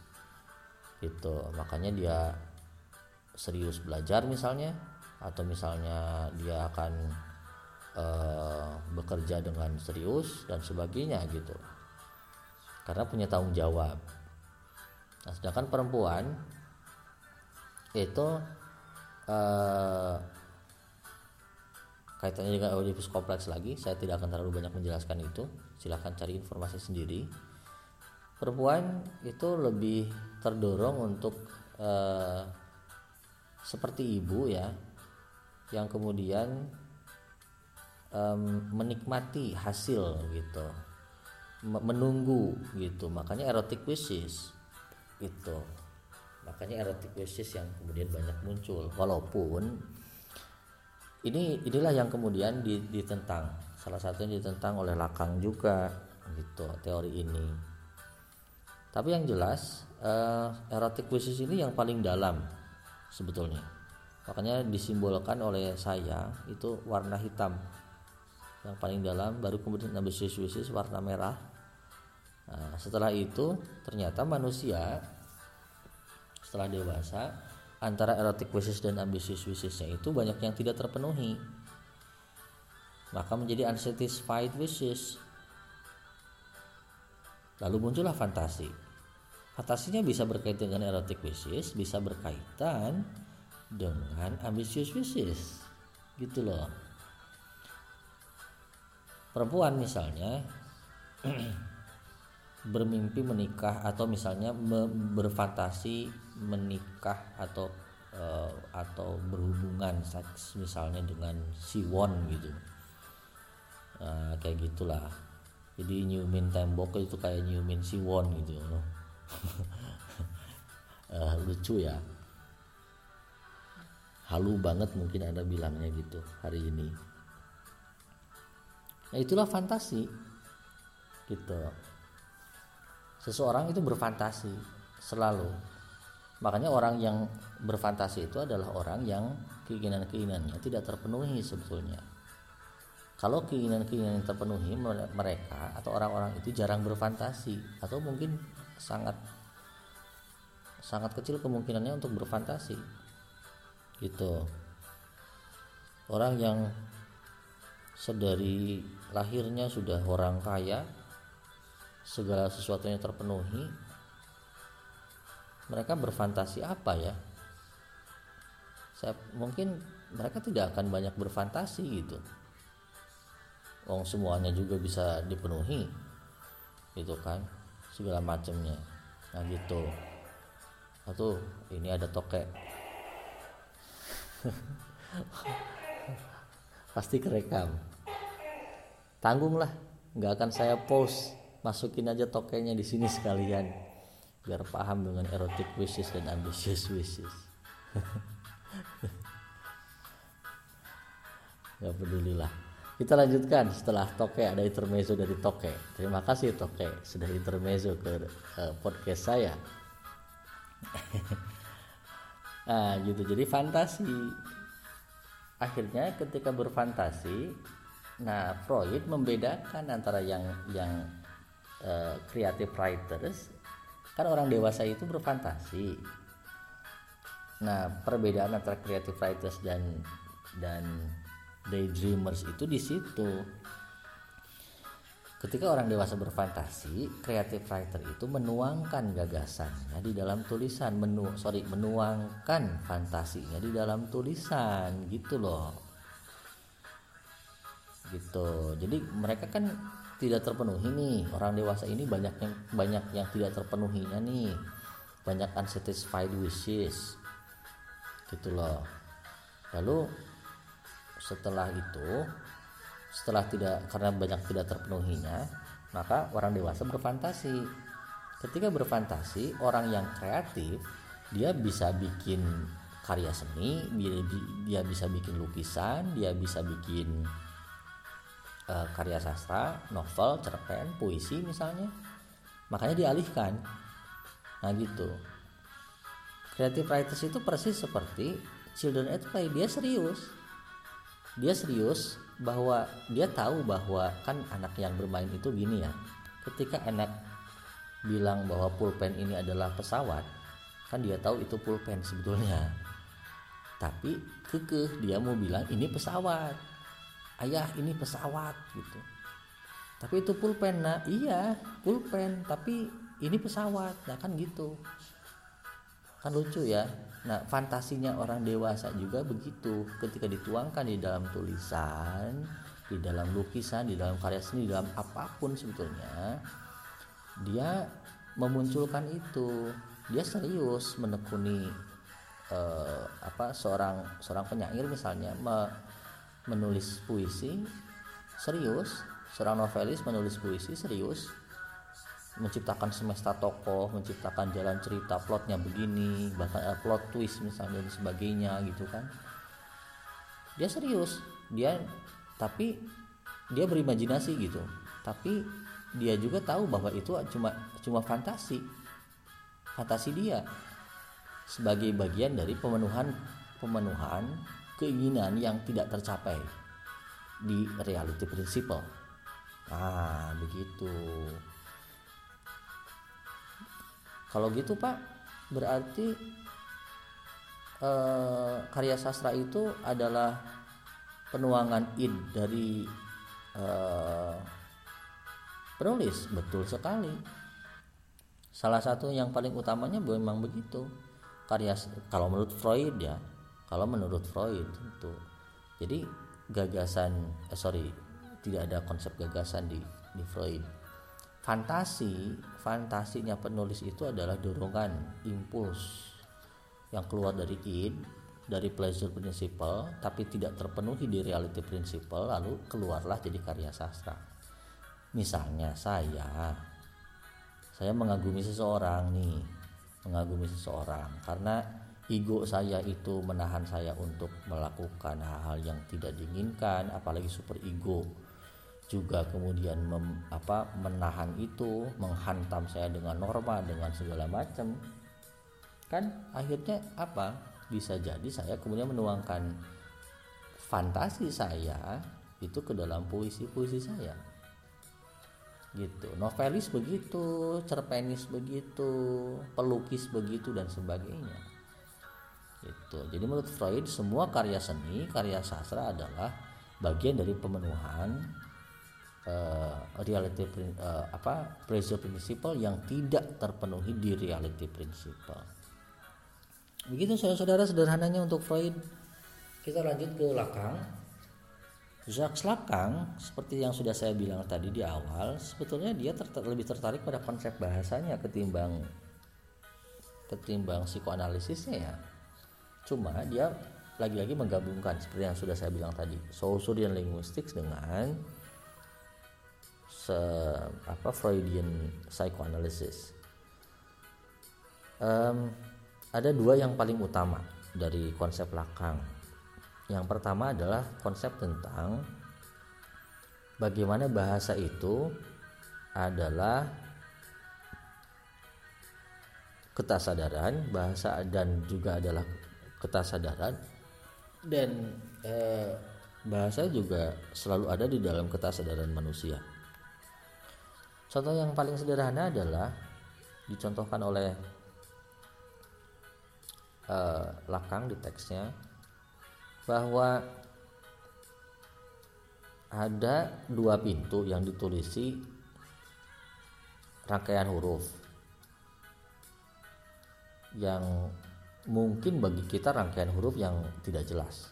Gitu. Makanya dia serius belajar misalnya atau misalnya dia akan uh, bekerja dengan serius dan sebagainya gitu. Karena punya tanggung jawab. Nah sedangkan perempuan itu uh, kaitannya dengan Oedipus kompleks lagi. Saya tidak akan terlalu banyak menjelaskan itu. Silahkan cari informasi sendiri. Perempuan itu lebih terdorong untuk uh, seperti ibu ya yang kemudian um, menikmati hasil gitu. Menunggu gitu. Makanya erotic wishes itu makanya erotic wishes yang kemudian banyak muncul. Walaupun ini inilah yang kemudian ditentang. Salah satunya ditentang oleh Lakang juga gitu teori ini. Tapi yang jelas uh, erotic ini yang paling dalam sebetulnya. Makanya disimbolkan oleh saya itu warna hitam. Yang paling dalam baru kemudian ambitious warna merah. Nah, setelah itu ternyata manusia setelah dewasa antara erotic wishes dan ambitious wishesnya itu banyak yang tidak terpenuhi. Maka menjadi unsatisfied wishes lalu muncullah fantasi. Fantasinya bisa berkaitan dengan erotic wishes bisa berkaitan dengan ambitious wishes gitu loh. Perempuan misalnya bermimpi menikah atau misalnya berfantasi menikah atau uh, atau berhubungan seks misalnya dengan siwon gitu. Nah, kayak gitulah. Jadi nyumin tembok itu kayak nyumin siwon gitu. Uh, lucu ya. Halu banget mungkin anda bilangnya gitu hari ini. Nah itulah fantasi gitu. Seseorang itu berfantasi selalu makanya orang yang berfantasi itu adalah orang yang keinginan-keinginannya tidak terpenuhi sebetulnya. Kalau keinginan-keinginan terpenuhi mereka atau orang-orang itu jarang berfantasi atau mungkin sangat sangat kecil kemungkinannya untuk berfantasi. Gitu. Orang yang sedari lahirnya sudah orang kaya segala sesuatunya terpenuhi mereka berfantasi apa ya? Saya mungkin mereka tidak akan banyak berfantasi gitu. Wong semuanya juga bisa dipenuhi gitu kan? Segala macamnya. Nah gitu. Atau ini ada tokek pasti kerekam. Tanggunglah nggak akan saya post. Masukin aja tokenya di sini sekalian biar paham dengan erotic wishes dan ambitious wishes nggak peduli lah. Kita lanjutkan setelah toke ada intermezzo dari toke. Terima kasih toke sudah intermezzo ke uh, podcast saya. Nah gitu. Jadi fantasi. Akhirnya ketika berfantasi nah Freud membedakan antara yang yang uh, creative writers kan orang dewasa itu berfantasi. Nah perbedaan antara creative writers dan dan daydreamers itu di situ. Ketika orang dewasa berfantasi creative writer itu menuangkan gagasannya di dalam tulisan menu sorry menuangkan fantasinya di dalam tulisan gitu loh. Gitu. Jadi mereka kan tidak terpenuhi nih. Orang dewasa ini banyak yang banyak yang tidak terpenuhinya nih. Banyak unsatisfied wishes. Gitu loh. Lalu setelah itu setelah tidak karena banyak tidak terpenuhinya maka orang dewasa berfantasi. Ketika berfantasi orang yang kreatif dia bisa bikin karya seni dia, dia bisa bikin lukisan dia bisa bikin uh, karya sastra, novel, cerpen, puisi misalnya, makanya dialihkan. Nah gitu. Creative writers itu persis seperti children at play, dia serius. Dia serius bahwa dia tahu bahwa kan anak yang bermain itu gini ya. Ketika anak bilang bahwa pulpen ini adalah pesawat, kan dia tahu itu pulpen sebetulnya. Tapi kekeh dia mau bilang ini pesawat ayah ini pesawat gitu. Tapi itu pulpen nah iya pulpen tapi ini pesawat nah kan gitu. Kan lucu ya. Nah fantasinya orang dewasa juga begitu. Ketika dituangkan di dalam tulisan di dalam lukisan di dalam karya seni di dalam apa pun sebetulnya dia memunculkan itu. Dia serius menekuni eh, apa seorang seorang penyair misalnya me, menulis puisi serius. Seorang novelis menulis puisi serius. Menciptakan semesta tokoh menciptakan jalan cerita plotnya begini bahkan uh, plot twist misalnya dan sebagainya gitu kan. Dia serius. Dia tapi dia berimajinasi gitu. Tapi dia juga tahu bahwa itu cuma cuma fantasi. Fantasi dia. Sebagai bagian dari pemenuhan pemenuhan keinginan yang tidak tercapai di reality principle nah begitu kalau gitu Pak, berarti eh, karya sastra itu adalah penuangan id dari eh, penulis, betul sekali. Salah satu yang paling utamanya memang begitu. Karya kalau menurut Freud ya, kalau menurut Freud itu. Jadi gagasan eh, sorry tidak ada konsep gagasan di di Freud fantasi fantasinya penulis itu adalah dorongan impuls yang keluar dari id dari pleasure principle tapi tidak terpenuhi di reality principle lalu keluarlah jadi karya sastra misalnya saya saya mengagumi seseorang nih mengagumi seseorang karena ego saya itu menahan saya untuk melakukan hal-hal yang tidak diinginkan apalagi super ego. Juga kemudian mem, apa menahan itu menghantam saya dengan norma dengan segala macam. Kan akhirnya apa? Bisa jadi saya kemudian menuangkan fantasi saya itu ke dalam puisi-puisi saya. Gitu. Novelis begitu cerpenis begitu pelukis begitu dan sebagainya itu jadi menurut Freud semua karya seni karya sastra adalah bagian dari pemenuhan uh, reality uh, apa pressure principle yang tidak terpenuhi di reality principle. Begitu saudara-saudara sederhananya untuk Freud. Kita lanjut ke Lacan. Jacques Lacan seperti yang sudah saya bilang tadi di awal, sebetulnya dia ter lebih tertarik pada konsep bahasanya ketimbang ketimbang psikoanalisisnya ya. Cuma dia lagi-lagi menggabungkan seperti yang sudah saya bilang tadi, Saussurian linguistics dengan se apa Freudian psychoanalysis. Um, ada dua yang paling utama dari konsep Lacan. Yang pertama adalah konsep tentang bagaimana bahasa itu adalah ketasadaran, bahasa dan juga adalah ketasadaran dan eh, bahasa juga selalu ada di dalam ketasadaran manusia. Contoh yang paling sederhana adalah dicontohkan oleh uh, Lakang di teksnya bahwa ada dua pintu yang ditulisi rangkaian huruf yang mungkin bagi kita rangkaian huruf yang tidak jelas.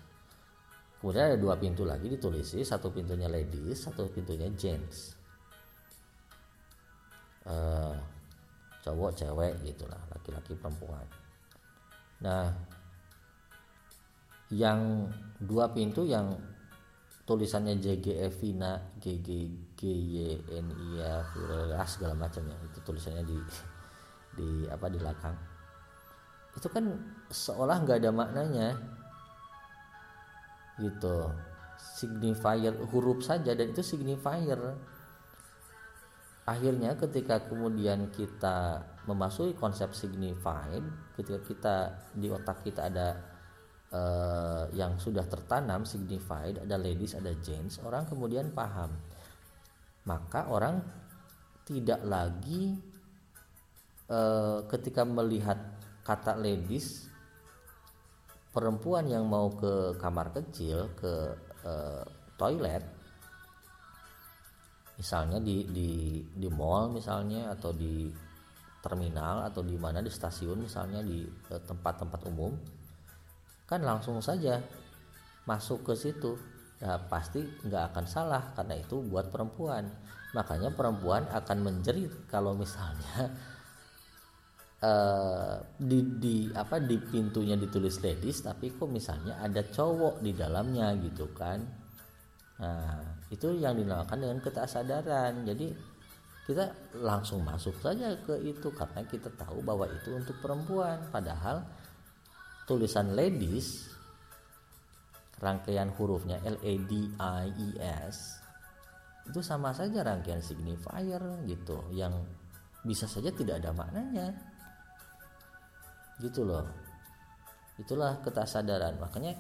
Kemudian ada dua pintu lagi ditulisi, satu pintunya ladies, satu pintunya gents. Uh, cowok cewek gitulah laki-laki perempuan. Nah yang dua pintu yang tulisannya JGF Vina GG ya segala macam ya itu tulisannya di di apa di belakang itu kan seolah nggak ada maknanya. Gitu. Signifier huruf saja dan itu signifier. Akhirnya ketika kemudian kita memasuki konsep signified ketika kita di otak kita ada uh, yang sudah tertanam signified ada ladies ada gents orang kemudian paham. Maka orang tidak lagi uh, ketika melihat kata ladies perempuan yang mau ke kamar kecil ke uh, toilet misalnya di di di mall misalnya atau di terminal atau di mana di stasiun misalnya di tempat-tempat umum kan langsung saja masuk ke situ. Ya pasti nggak akan salah karena itu buat perempuan. Makanya perempuan akan menjerit kalau misalnya uh, di, di apa di pintunya ditulis ladies tapi kok misalnya ada cowok di dalamnya gitu kan. Nah itu yang dinamakan dengan ketasadaran jadi kita langsung masuk saja ke itu karena kita tahu bahwa itu untuk perempuan. Padahal tulisan ladies rangkaian hurufnya L A D I E S itu sama saja rangkaian signifier gitu yang bisa saja tidak ada maknanya gitu loh. Itulah ketasadaran. Makanya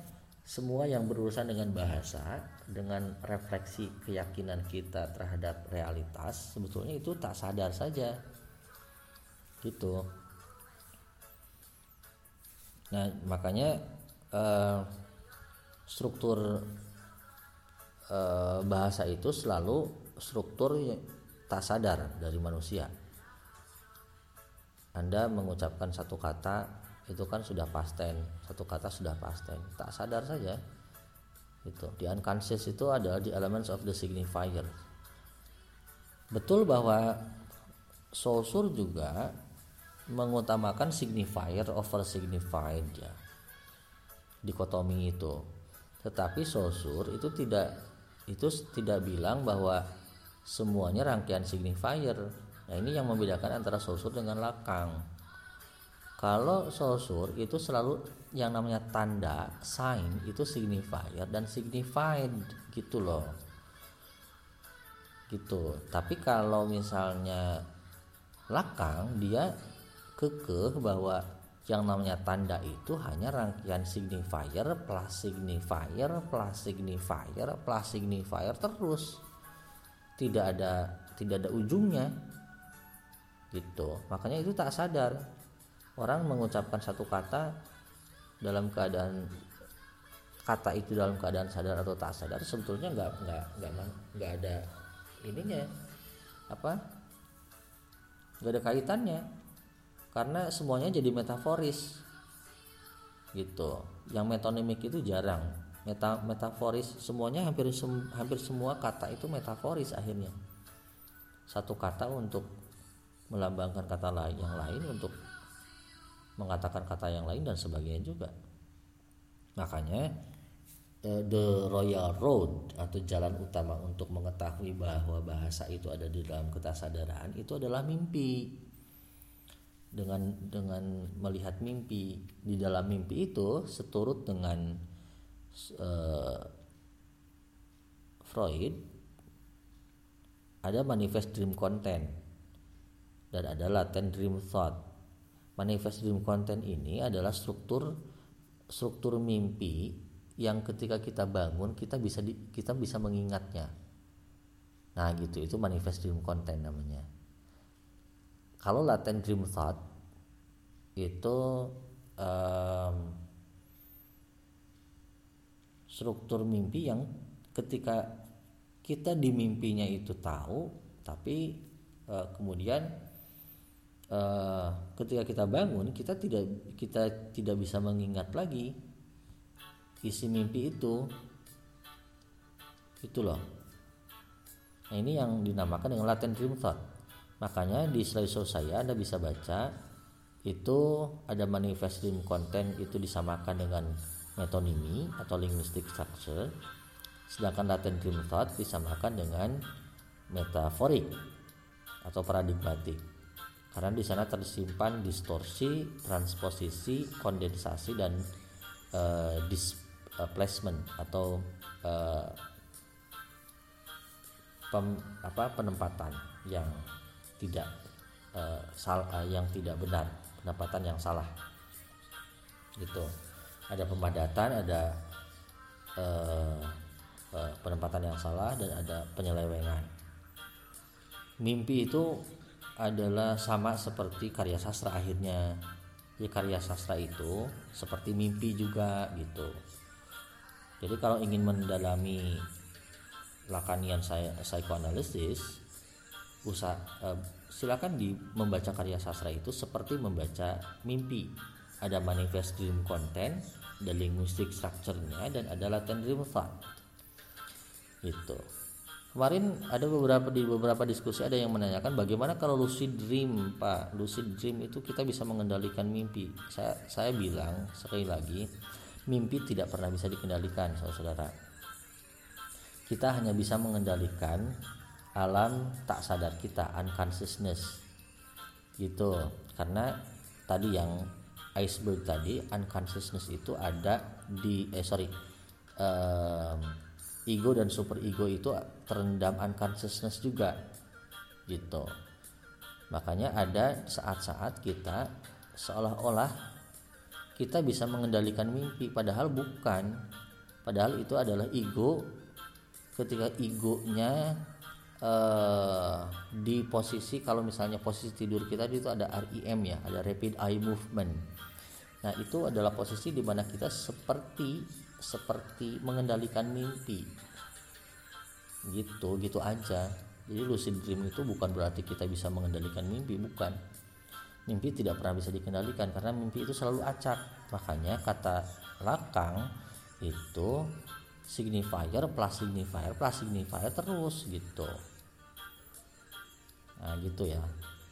semua yang berurusan dengan bahasa dengan refleksi keyakinan kita terhadap realitas sebetulnya itu tak sadar saja. Gitu. Nah makanya eh, struktur eh, bahasa itu selalu struktur tak sadar dari manusia anda mengucapkan satu kata itu kan sudah past tense, satu kata sudah past tense. Tak sadar saja. Itu di unconscious itu adalah di elements of the signifier. Betul bahwa Saussure juga mengutamakan signifier over signified ya. Dikotomi itu. Tetapi Saussure itu tidak itu tidak bilang bahwa semuanya rangkaian signifier Nah ini yang membedakan antara sosur dengan lakang. Kalau sosur itu selalu yang namanya tanda, sign itu signifier dan signified gitu loh. Gitu. Tapi kalau misalnya lakang dia kekeh bahwa yang namanya tanda itu hanya rangkaian signifier plus signifier plus signifier plus signifier terus tidak ada tidak ada ujungnya gitu. Makanya itu tak sadar. Orang mengucapkan satu kata dalam keadaan kata itu dalam keadaan sadar atau tak sadar sebetulnya nggak nggak nggak nggak ada ininya apa? Nggak ada kaitannya. Karena semuanya jadi metaforis. Gitu. Yang metonimik itu jarang. Meta metaforis semuanya hampir sem, hampir semua kata itu metaforis akhirnya. Satu kata untuk melambangkan kata lain yang lain untuk mengatakan kata yang lain dan sebagainya juga. Makanya eh, the royal road atau jalan utama untuk mengetahui bahwa bahasa itu ada di dalam ketasadaran itu adalah mimpi. Dengan dengan melihat mimpi di dalam mimpi itu seturut dengan uh, Freud ada manifest dream content dan ada latent dream thought. Manifest dream content ini adalah struktur struktur mimpi yang ketika kita bangun kita bisa di, kita bisa mengingatnya. Nah, gitu itu manifest dream content namanya. Kalau latent dream thought itu um, struktur mimpi yang ketika kita di mimpinya itu tahu tapi uh, kemudian uh, ketika kita bangun kita tidak kita tidak bisa mengingat lagi isi mimpi itu. Itu loh. Nah ini yang dinamakan dengan latent dream thought makanya di slideshow saya anda bisa baca itu ada manifest dream content itu disamakan dengan metonimi atau linguistic structure. Sedangkan latent dream thought disamakan dengan metaforik atau paradigmatik karena di sana tersimpan distorsi, transposisi, kondensasi dan uh, displacement atau uh, pem, apa penempatan yang tidak uh, sal, uh, yang tidak benar, penempatan yang salah. Gitu. Ada pemadatan, ada uh, uh, penempatan yang salah dan ada penyelewengan. Mimpi itu adalah sama seperti karya sastra akhirnya. Ya karya sastra itu seperti mimpi juga gitu. Jadi kalau ingin mendalami lakanian saya psychoanalysis usah eh, silakan di membaca karya sastra itu seperti membaca mimpi. Ada manifest dream content ada linguistic structure-nya dan ada latent dream thought. Itu kemarin ada beberapa di beberapa diskusi ada yang menanyakan bagaimana kalau lucid dream pak. Lucid dream itu kita bisa mengendalikan mimpi. Saya saya bilang sekali lagi mimpi tidak pernah bisa dikendalikan saudara-saudara. Kita hanya bisa mengendalikan alam tak sadar kita unconsciousness. Gitu. Karena tadi yang iceberg tadi unconsciousness itu ada di eh sorry um, ego dan super ego itu terendam unconsciousness juga gitu. Makanya ada saat-saat kita seolah-olah kita bisa mengendalikan mimpi padahal bukan. Padahal itu adalah ego. Ketika egonya uh, di posisi kalau misalnya posisi tidur kita itu ada REM ya ada rapid eye movement. Nah itu adalah posisi di mana kita seperti seperti mengendalikan mimpi. Gitu gitu aja. Jadi lucid dream itu bukan berarti kita bisa mengendalikan mimpi bukan. Mimpi tidak pernah bisa dikendalikan karena mimpi itu selalu acak. Makanya kata lakang itu signifier plus signifier plus signifier terus gitu. Nah gitu ya.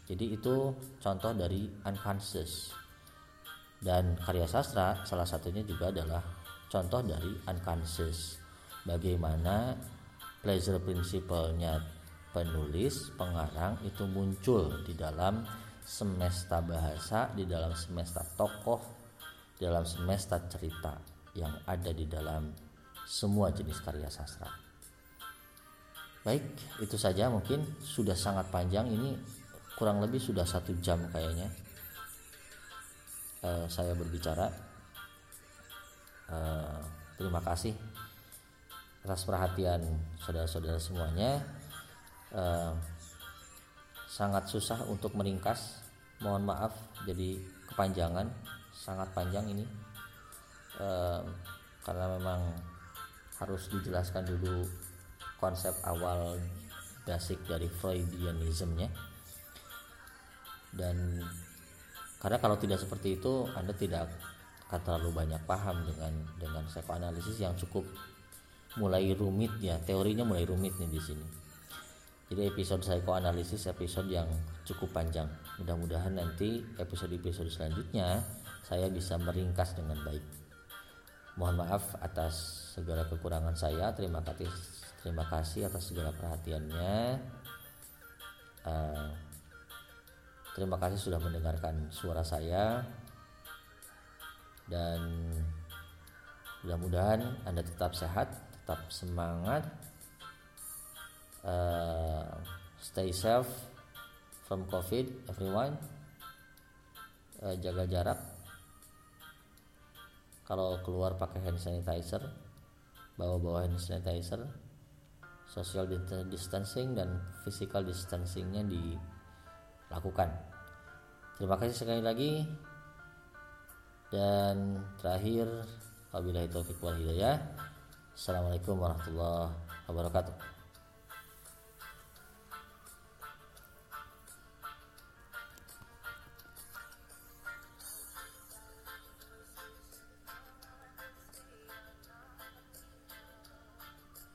Jadi itu contoh dari unconscious. Dan karya sastra salah satunya juga adalah contoh dari unconscious bagaimana pleasure principle-nya penulis pengarang itu muncul di dalam semesta bahasa di dalam semesta tokoh di dalam semesta cerita yang ada di dalam semua jenis karya sastra. Baik itu saja mungkin sudah sangat panjang. Ini kurang lebih sudah satu jam kayaknya uh, saya berbicara uh, terima kasih atas perhatian saudara-saudara semuanya. Uh, sangat susah untuk meringkas mohon maaf jadi kepanjangan sangat panjang ini. Uh, karena memang harus dijelaskan dulu konsep awal basic dari Freudianismnya. Dan karena kalau tidak seperti itu Anda tidak akan terlalu banyak paham dengan dengan psikoanalisis yang cukup mulai rumit ya. Teorinya mulai rumit nih di sini. Jadi episode psikoanalisis episode yang cukup panjang. Mudah-mudahan nanti episode-episode selanjutnya saya bisa meringkas dengan baik. Mohon maaf atas segala kekurangan saya. Terima kasih terima kasih atas segala perhatiannya. Uh, Terima kasih sudah mendengarkan suara saya dan mudah-mudahan Anda tetap sehat, tetap semangat, uh, stay safe from COVID, everyone. Uh, jaga jarak. Kalau keluar pakai hand sanitizer, bawa-bawa hand sanitizer, social distancing dan physical distancingnya dilakukan. Terima kasih sekali lagi. Dan terakhir, wabillahi taufiq wal hidayah. Assalamualaikum warahmatullahi wabarakatuh.